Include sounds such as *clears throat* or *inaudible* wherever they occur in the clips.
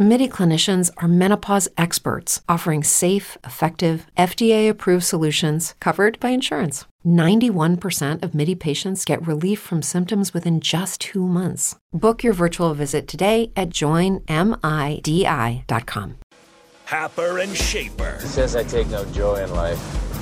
MIDI clinicians are menopause experts offering safe, effective, FDA approved solutions covered by insurance. 91% of MIDI patients get relief from symptoms within just two months. Book your virtual visit today at joinmidi.com. Happer and Schaefer. Says I take no joy in life.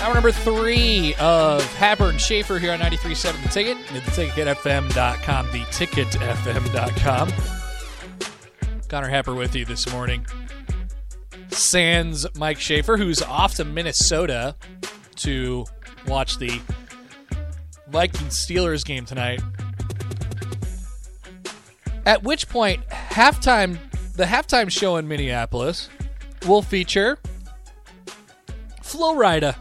Hour number three of Happer and Schaefer here on 93.7 The Ticket at theticketfm.com, theticketfm.com. Connor Happer with you this morning. Sans Mike Schaefer, who's off to Minnesota to watch the Vikings Steelers game tonight. At which point, halftime, the halftime show in Minneapolis will feature Flo Rida.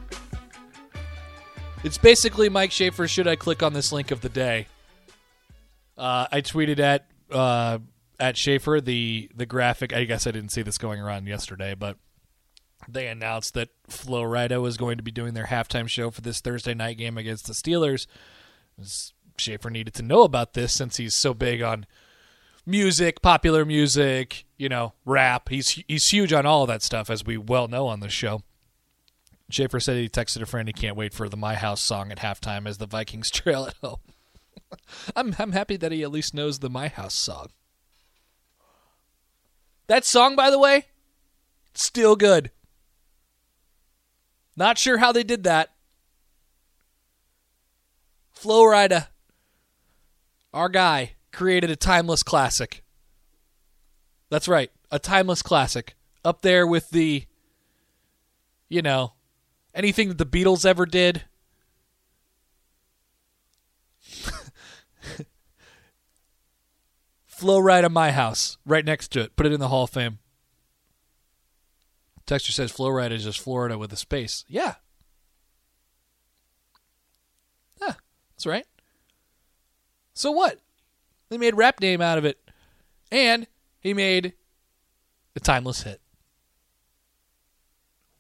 It's basically Mike Schaefer. Should I click on this link of the day? Uh, I tweeted at uh, at Schaefer the the graphic. I guess I didn't see this going around yesterday, but they announced that Flo Rida was going to be doing their halftime show for this Thursday night game against the Steelers. Schaefer needed to know about this since he's so big on music, popular music, you know, rap. He's he's huge on all of that stuff, as we well know on the show. Schaefer said he texted a friend he can't wait for the My House song at halftime as the Vikings *laughs* trail at home. I'm I'm happy that he at least knows the My House song. That song, by the way, still good. Not sure how they did that. Flo Rida, our guy, created a timeless classic. That's right, a timeless classic. Up there with the, you know, anything that the Beatles ever did. *laughs* Flow right on my house, right next to it. Put it in the Hall of Fame. Texture says Flo Rida is just Florida with a space. Yeah. Yeah, that's right. So what? They made rap name out of it. And he made a timeless hit.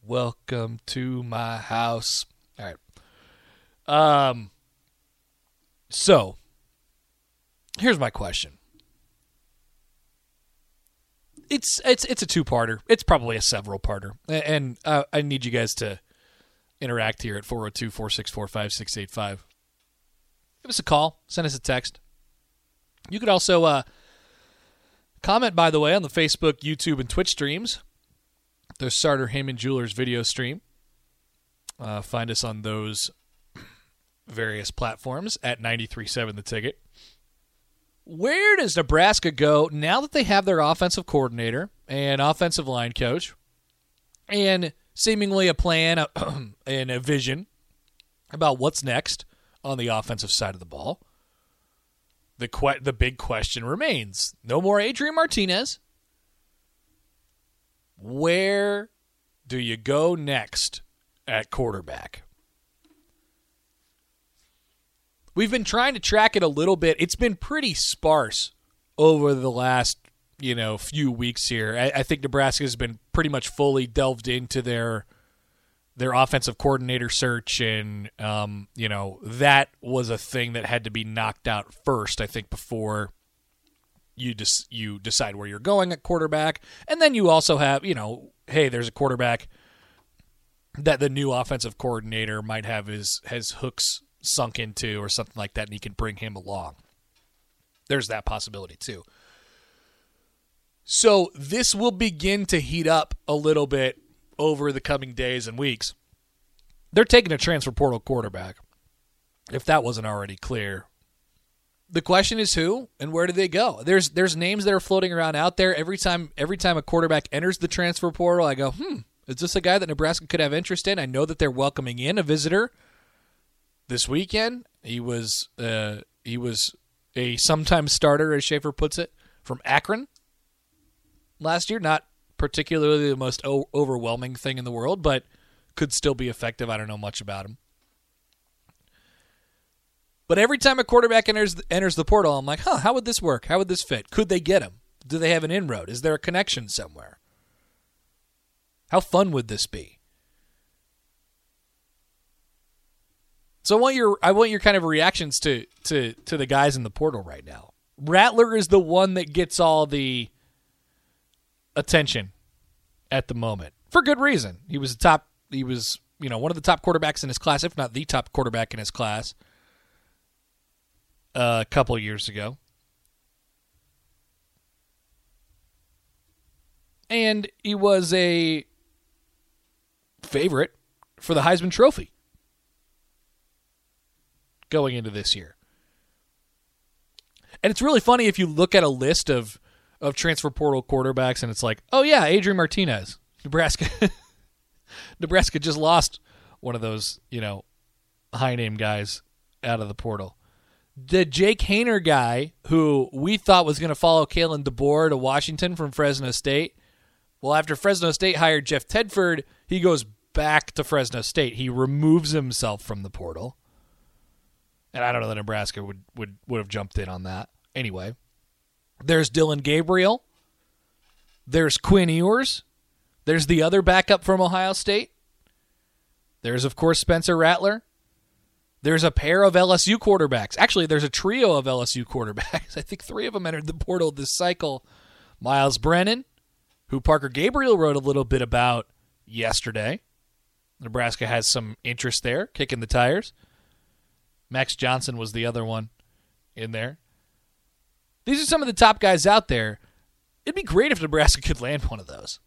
Welcome to my house. All right. Um so here's my question. It's it's it's a two-parter. It's probably a several-parter. And uh, I need you guys to interact here at 402-464-5685. Give us a call, send us a text. You could also uh, comment by the way on the Facebook, YouTube and Twitch streams the Sartor Hamann Jewelers video stream. Uh, find us on those various platforms at 93.7 The Ticket. Where does Nebraska go now that they have their offensive coordinator and offensive line coach and seemingly a plan *clears throat* and a vision about what's next on the offensive side of the ball? The, que- the big question remains no more Adrian Martinez where do you go next at quarterback? We've been trying to track it a little bit. It's been pretty sparse over the last, you know, few weeks here. I, I think Nebraska has been pretty much fully delved into their their offensive coordinator search, and um, you know that was a thing that had to be knocked out first. I think before you just you decide where you're going at quarterback, and then you also have you know, hey, there's a quarterback that the new offensive coordinator might have his his hooks sunk into or something like that, and he can bring him along. There's that possibility too. So this will begin to heat up a little bit over the coming days and weeks. They're taking a transfer portal quarterback. If that wasn't already clear, the question is who and where do they go? There's there's names that are floating around out there. Every time every time a quarterback enters the transfer portal, I go, hmm, is this a guy that Nebraska could have interest in? I know that they're welcoming in a visitor this weekend. He was uh, he was a sometimes starter, as Schaefer puts it, from Akron last year. Not particularly the most o- overwhelming thing in the world, but could still be effective. I don't know much about him. But every time a quarterback enters enters the portal, I'm like, huh, how would this work? How would this fit? Could they get him? Do they have an inroad? Is there a connection somewhere? How fun would this be? So I want your I want your kind of reactions to to to the guys in the portal right now. Rattler is the one that gets all the attention at the moment for good reason. He was the top. He was you know one of the top quarterbacks in his class, if not the top quarterback in his class, a couple years ago. And he was a favorite for the Heisman Trophy going into this year. And it's really funny if you look at a list of of transfer portal quarterbacks and it's like, oh yeah, Adrian Martinez, Nebraska. *laughs* Nebraska just lost one of those, you know, high name guys out of the portal. The Jake Haener guy, who we thought was going to follow Kalen DeBoer to Washington from Fresno State. Well, after Fresno State hired Jeff Tedford, he goes back to Fresno State. He removes himself from the portal. And I don't know that Nebraska would, would, would have jumped in on that. Anyway, there's Dillon Gabriel. There's Quinn Ewers. There's the other backup from Ohio State. There's, of course, Spencer Rattler. There's a pair of LSU quarterbacks. Actually, there's a trio of LSU quarterbacks. *laughs* I think three of them entered the portal this cycle. Myles Brennan, who Parker Gabriel wrote a little bit about yesterday. Nebraska has some interest there, kicking the tires. Max Johnson was the other one in there. These are some of the top guys out there. It'd be great if Nebraska could land one of those.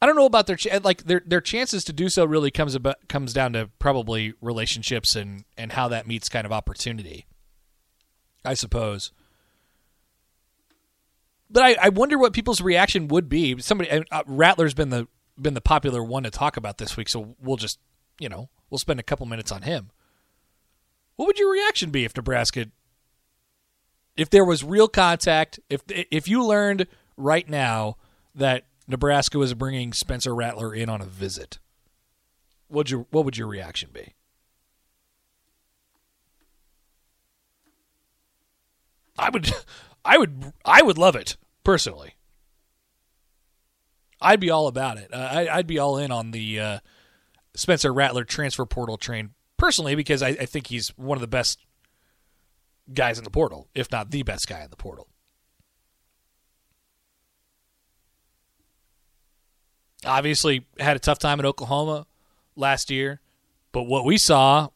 I don't know about their ch- like their their chances to do so really comes about comes down to probably relationships and and how that meets kind of opportunity. I suppose. But I, I wonder what people's reaction would be. Somebody uh, Rattler's been the been the popular one to talk about this week, so we'll just you know we'll spend a couple minutes on him. What would your reaction be if Nebraska, if there was real contact, if if you learned right now that Nebraska was bringing Spencer Rattler in on a visit? What your what would your reaction be? I would, I would, I would love it personally. I'd be all about it. Uh, I, would be all in on the uh, Spencer Rattler transfer portal train personally because I, I think he's one of the best guys in the portal, if not the best guy in the portal. Obviously, had a tough time at Oklahoma last year, but what we saw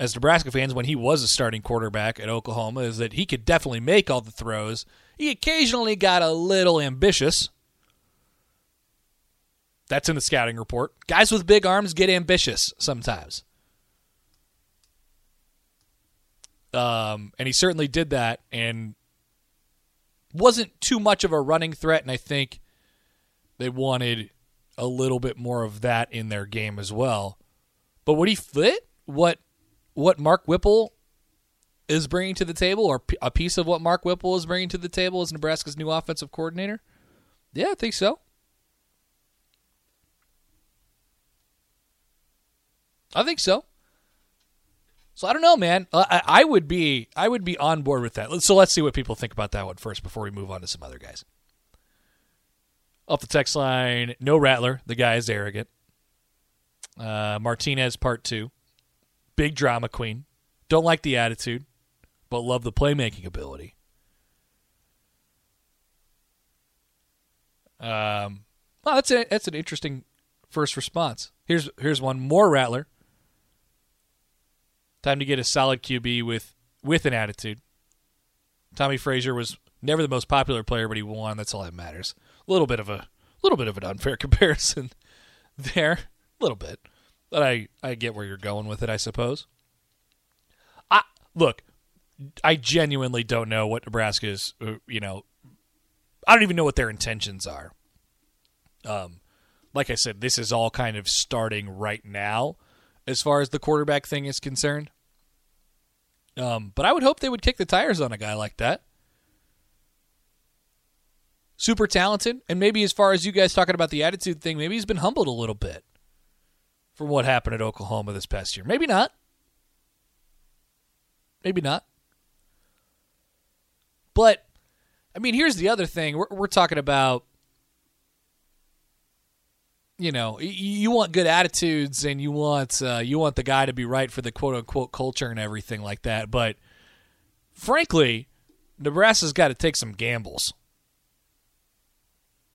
as Nebraska fans when he was a starting quarterback at Oklahoma is that he could definitely make all the throws. He occasionally got a little ambitious. That's in the scouting report. Guys with big arms get ambitious sometimes. Um, and he certainly did that and wasn't too much of a running threat. And I think they wanted a little bit more of that in their game as well. But would he fit what what Mark Whipple is bringing to the table, or a piece of what Mark Whipple is bringing to the table as Nebraska's new offensive coordinator? Yeah, I think so. I think so. So I don't know, man. Uh, I, I would be I would be on board with that. So let's see what people think about that one first before we move on to some other guys. Off the text line, no Rattler. The guy is arrogant. Uh, Martinez, part two big drama queen. Don't like the attitude, but love the playmaking ability. Um, well, that's a, that's an interesting first response. Here's here's one more Rattler. Time to get a solid QB with with an attitude. Tommie Frazier was never the most popular player, but he won. That's all that matters. A little bit of a little bit of an unfair *laughs* comparison there, a little bit. But I, I get where you're going with it, I suppose. I look, I genuinely don't know what Nebraska's, uh, you know, I don't even know what their intentions are. Um, like I said, this is all kind of starting right now as far as the quarterback thing is concerned. Um, but I would hope they would kick the tires on a guy like that. Super talented, and maybe as far as you guys talking about the attitude thing, maybe he's been humbled a little bit from what happened at Oklahoma this past year. Maybe not. Maybe not. But, I mean, here's the other thing. We're, we're talking about, you know, you want good attitudes and you want uh, you want the guy to be right for the quote unquote culture and everything like that. But frankly, Nebraska's got to take some gambles.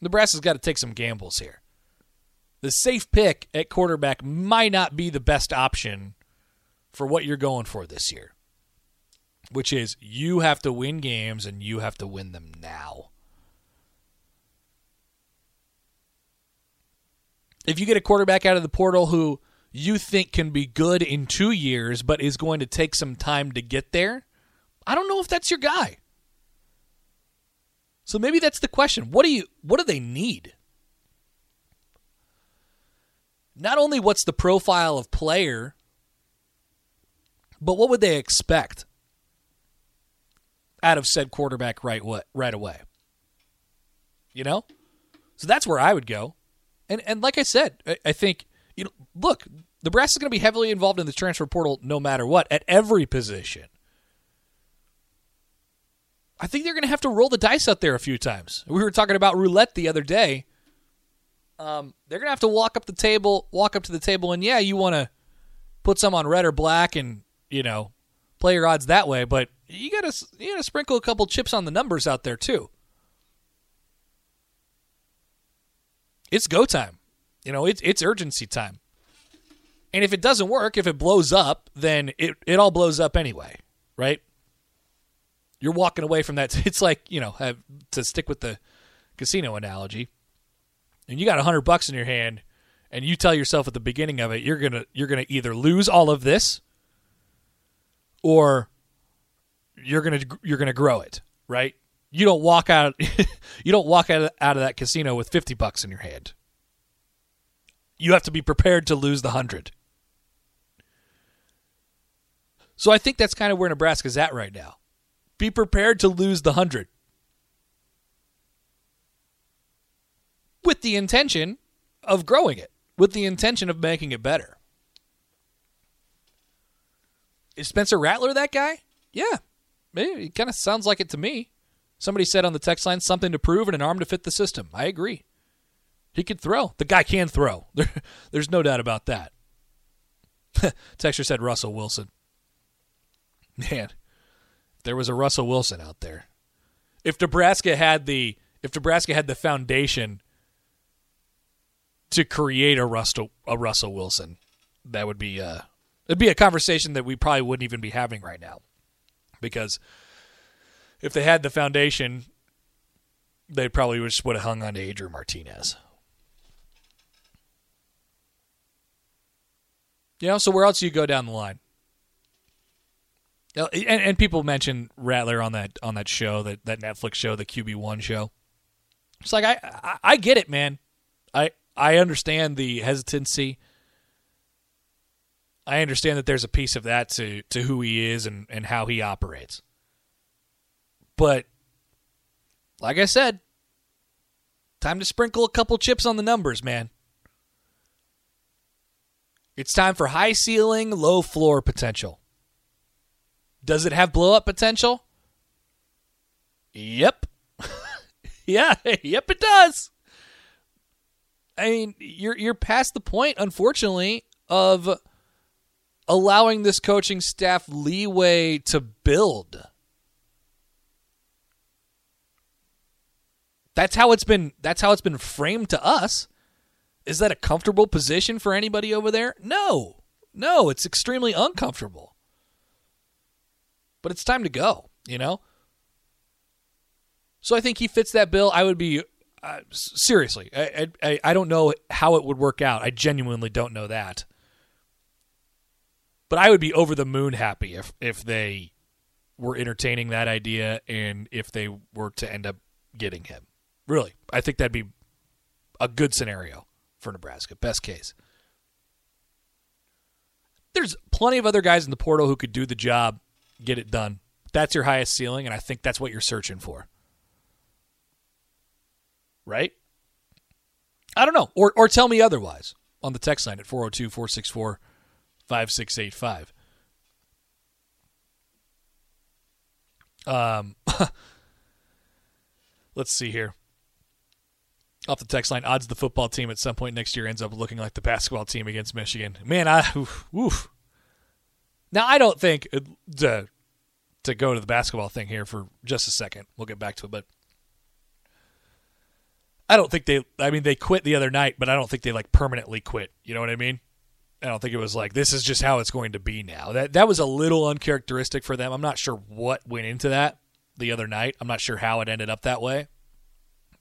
Nebraska's got to take some gambles here. The safe pick at quarterback might not be the best option for what you're going for this year, which is you have to win games and you have to win them now. If you get a quarterback out of the portal who you think can be good in two years but is going to take some time to get there, I don't know if that's your guy. So maybe that's the question. What do you what do they need? Not only what's the profile of player, but what would they expect out of said quarterback right what right away? You know? So that's where I would go. And and like I said, I, I think you know, look, Nebraska's going to be heavily involved in the transfer portal no matter what at every position. I think they're going to have to roll the dice out there a few times. We were talking about roulette the other day. Um, they're going to have to walk up the table, walk up to the table, and yeah, you want to put some on red or black, and you know, play your odds that way. But you got to you got to sprinkle a couple chips on the numbers out there too. It's go time. You know, it's it's urgency time. And if it doesn't work, if it blows up, then it, it all blows up anyway, right? You're walking away from that. *laughs* It's like, you know, have, to stick with the casino analogy, and you got a hundred bucks in your hand, and you tell yourself at the beginning of it, you're gonna you're gonna either lose all of this, or you're gonna you're gonna grow it, right? You don't walk out *laughs* you don't walk out of, out of that casino with fifty bucks in your hand. You have to be prepared to lose the hundred. So I think that's kind of where Nebraska's at right now. Be prepared to lose the 100. With the intention of growing it, with the intention of making it better. Is Spencer Rattler that guy? Yeah. It kind of sounds like it to me. Somebody said on the text line something to prove and an arm to fit the system. I agree. He could throw. The guy can throw. *laughs* There, there's no doubt about that. *laughs* Texture said Russell Wilson. Man, there was a Russell Wilson out there. If Nebraska had the if Nebraska had the foundation to create a Russell a Russell Wilson, that would be uh it'd be a conversation that we probably wouldn't even be having right now. Because if they had the foundation, they probably just would have hung on to Adrian Martinez. Know, so where else do you go down the line? Uh, and, and people mentioned Rattler on that on that show that that Netflix show, the QB one show. It's like I, I I get it, man. I I understand the hesitancy. I understand that there's a piece of that to to who he is and and how he operates. But like I said, time to sprinkle a couple chips on the numbers, man. It's time for high ceiling, low floor potential. Does it have blow up potential? Yep. *laughs* yeah, *laughs* yep it does. I mean, you're you're past the point unfortunately of allowing this coaching staff leeway to build. That's how it's been that's how it's been framed to us. Is that a comfortable position for anybody over there? No. No, it's extremely uncomfortable. But it's time to go, you know? So I think he fits that bill. I would be uh, seriously. I, I I don't know how it would work out. I genuinely don't know that. But I would be over the moon happy if if they were entertaining that idea and if they were to end up getting him. Really, I think that'd be a good scenario for Nebraska. Best case. There's plenty of other guys in the portal who could do the job, get it done. That's your highest ceiling, and I think that's what you're searching for. Right? I don't know. Or or tell me otherwise on the text line at 402 464 5685. Um, *laughs* let's see here. Off the text line, odds the football team at some point next year ends up looking like the basketball team against Michigan. Man, I oof, oof. Now I don't think uh, to to go to the basketball thing here for just a second. We'll get back to it, but I don't think they. I mean, they quit the other night, but I don't think they like permanently quit. You know what I mean? I don't think it was like this is just how it's going to be now. That that was a little uncharacteristic for them. I'm not sure what went into that the other night. I'm not sure how it ended up that way.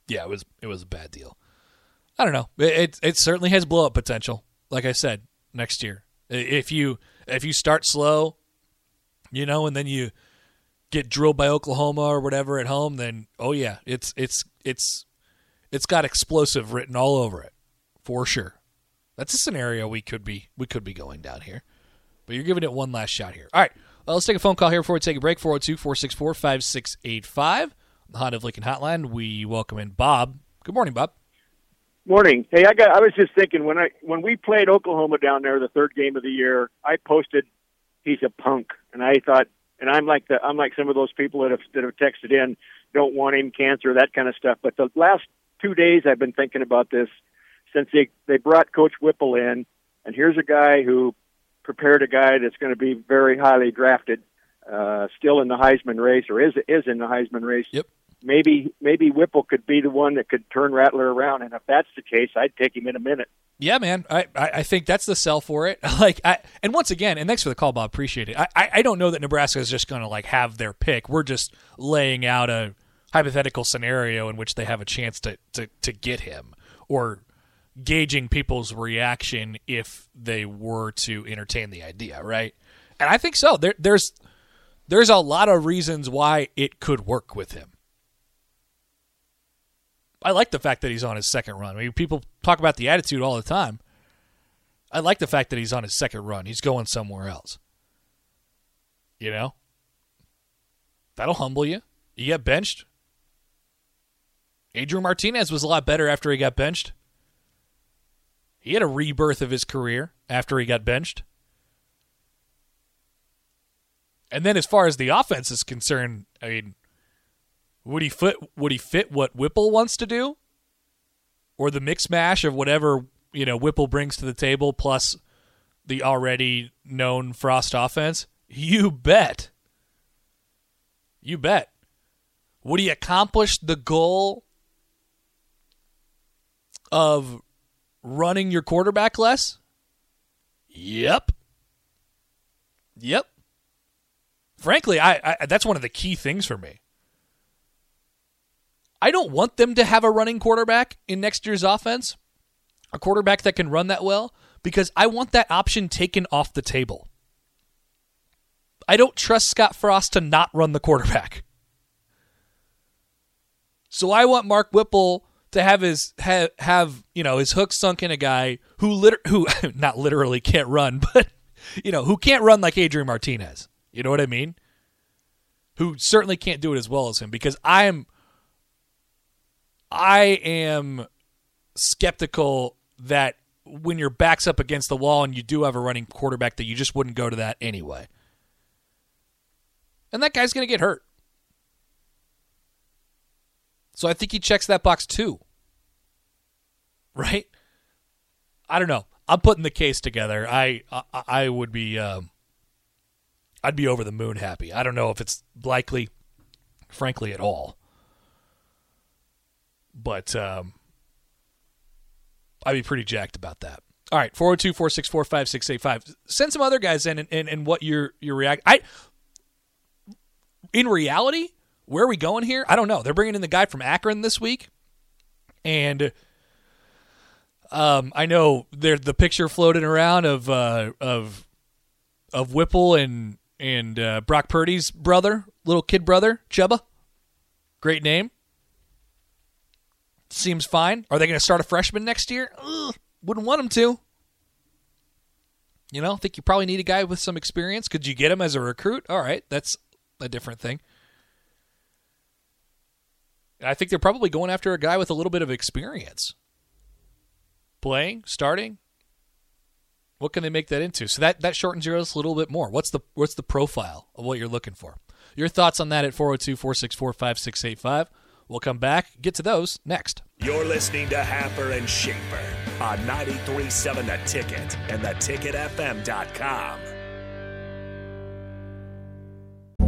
Yeah, it was it was a bad deal. I don't know. It it, it certainly has blow up potential. Like I said, next year, if you if you start slow, you know, and then you get drilled by Oklahoma or whatever at home, then oh yeah, it's it's it's it's got explosive written all over it for sure. That's a scenario we could be we could be going down here. But you're giving it one last shot here. All right. Well, let's take a phone call here before we take a break. 402 464 5685. The Honda of Lincoln Hotline. We welcome in Bob. Good morning, Bob. Morning. Hey, I got. I was just thinking when I when we played Oklahoma down there, the third game of the year, I posted he's a punk, and I thought, and I'm like the I'm like some of those people that have that have texted in, don't want him, cancer, that kind of stuff. But the last two days, I've been thinking about this since they they brought Coach Whipple in, and here's a guy who prepared a guy that's going to be very highly drafted, uh, still in the Heisman race or is is in the Heisman race. Yep. Maybe maybe Whipple could be the one that could turn Rattler around, and if that's the case, I'd take him in a minute. Yeah, man. I, I, think that's the sell for it. *laughs* Like, I and once again, and thanks for the call, Bob. Appreciate it. I, I, I don't know that Nebraska is just going to like have their pick. We're just laying out a hypothetical scenario in which they have a chance to to, to get him or gauging people's reaction if they were to entertain the idea, right? And I think so. There, there's there's a lot of reasons why it could work with him. I like the fact that he's on his second run. I mean, people talk about the attitude all the time. I like the fact that he's on his second run. He's going somewhere else. You know? That'll humble you. You get benched. Adrian Martinez was a lot better after he got benched. He had a rebirth of his career after he got benched. And then as far as the offense is concerned, I mean, would he fit would he fit what Whipple wants to do? Or the mix mash of whatever, you know, Whipple brings to the table plus the already known Frost offense? You bet. You bet. Would he accomplish the goal of running your quarterback less? Yep. Yep. Frankly, I, I, that's one of the key things for me. I don't want them to have a running quarterback in next year's offense, a quarterback that can run that well, because I want that option taken off the table. I don't trust Scott Frost to not run the quarterback. So I want Mark Whipple to have his have, have you know his hook sunk in a guy who liter- who *laughs* not literally can't run, *laughs* but you know, who can't run like Adrian Martinez. You know what I mean? Who certainly can't do it as well as him because I'm I am skeptical that when your back's up against the wall and you do have a running quarterback that you just wouldn't go to that anyway. And that guy's going to get hurt. So I think he checks that box too. Right? I don't know. I'm putting the case together. I I, I would be um, I'd be over the moon happy. I don't know if it's likely, frankly, at all. But um, I'd be pretty jacked about that. All right, 402 464 5685. Send some other guys in and, and, and what your your react. I in reality, where are we going here? I don't know. They're bringing in the guy from Akron this week, and um, I know there the picture floating around of uh, of of Whipple and and uh, Brock Purdy's brother, little kid brother, Chubba. Great name. Seems fine. Are they going to start a freshman next year? Ugh, wouldn't want them to. You know, think you probably need a guy with some experience. Could you get him as a recruit? All right, that's a different thing. I think they're probably going after a guy with a little bit of experience. Playing, starting. What can they make that into? So that that shortens yours a little bit more. What's the what's the profile of what you're looking for? Your thoughts on that at 402-464-5685. We'll come back, get to those next. You're listening to Happer and Schaefer on 93.7 The Ticket and theticketfm.com.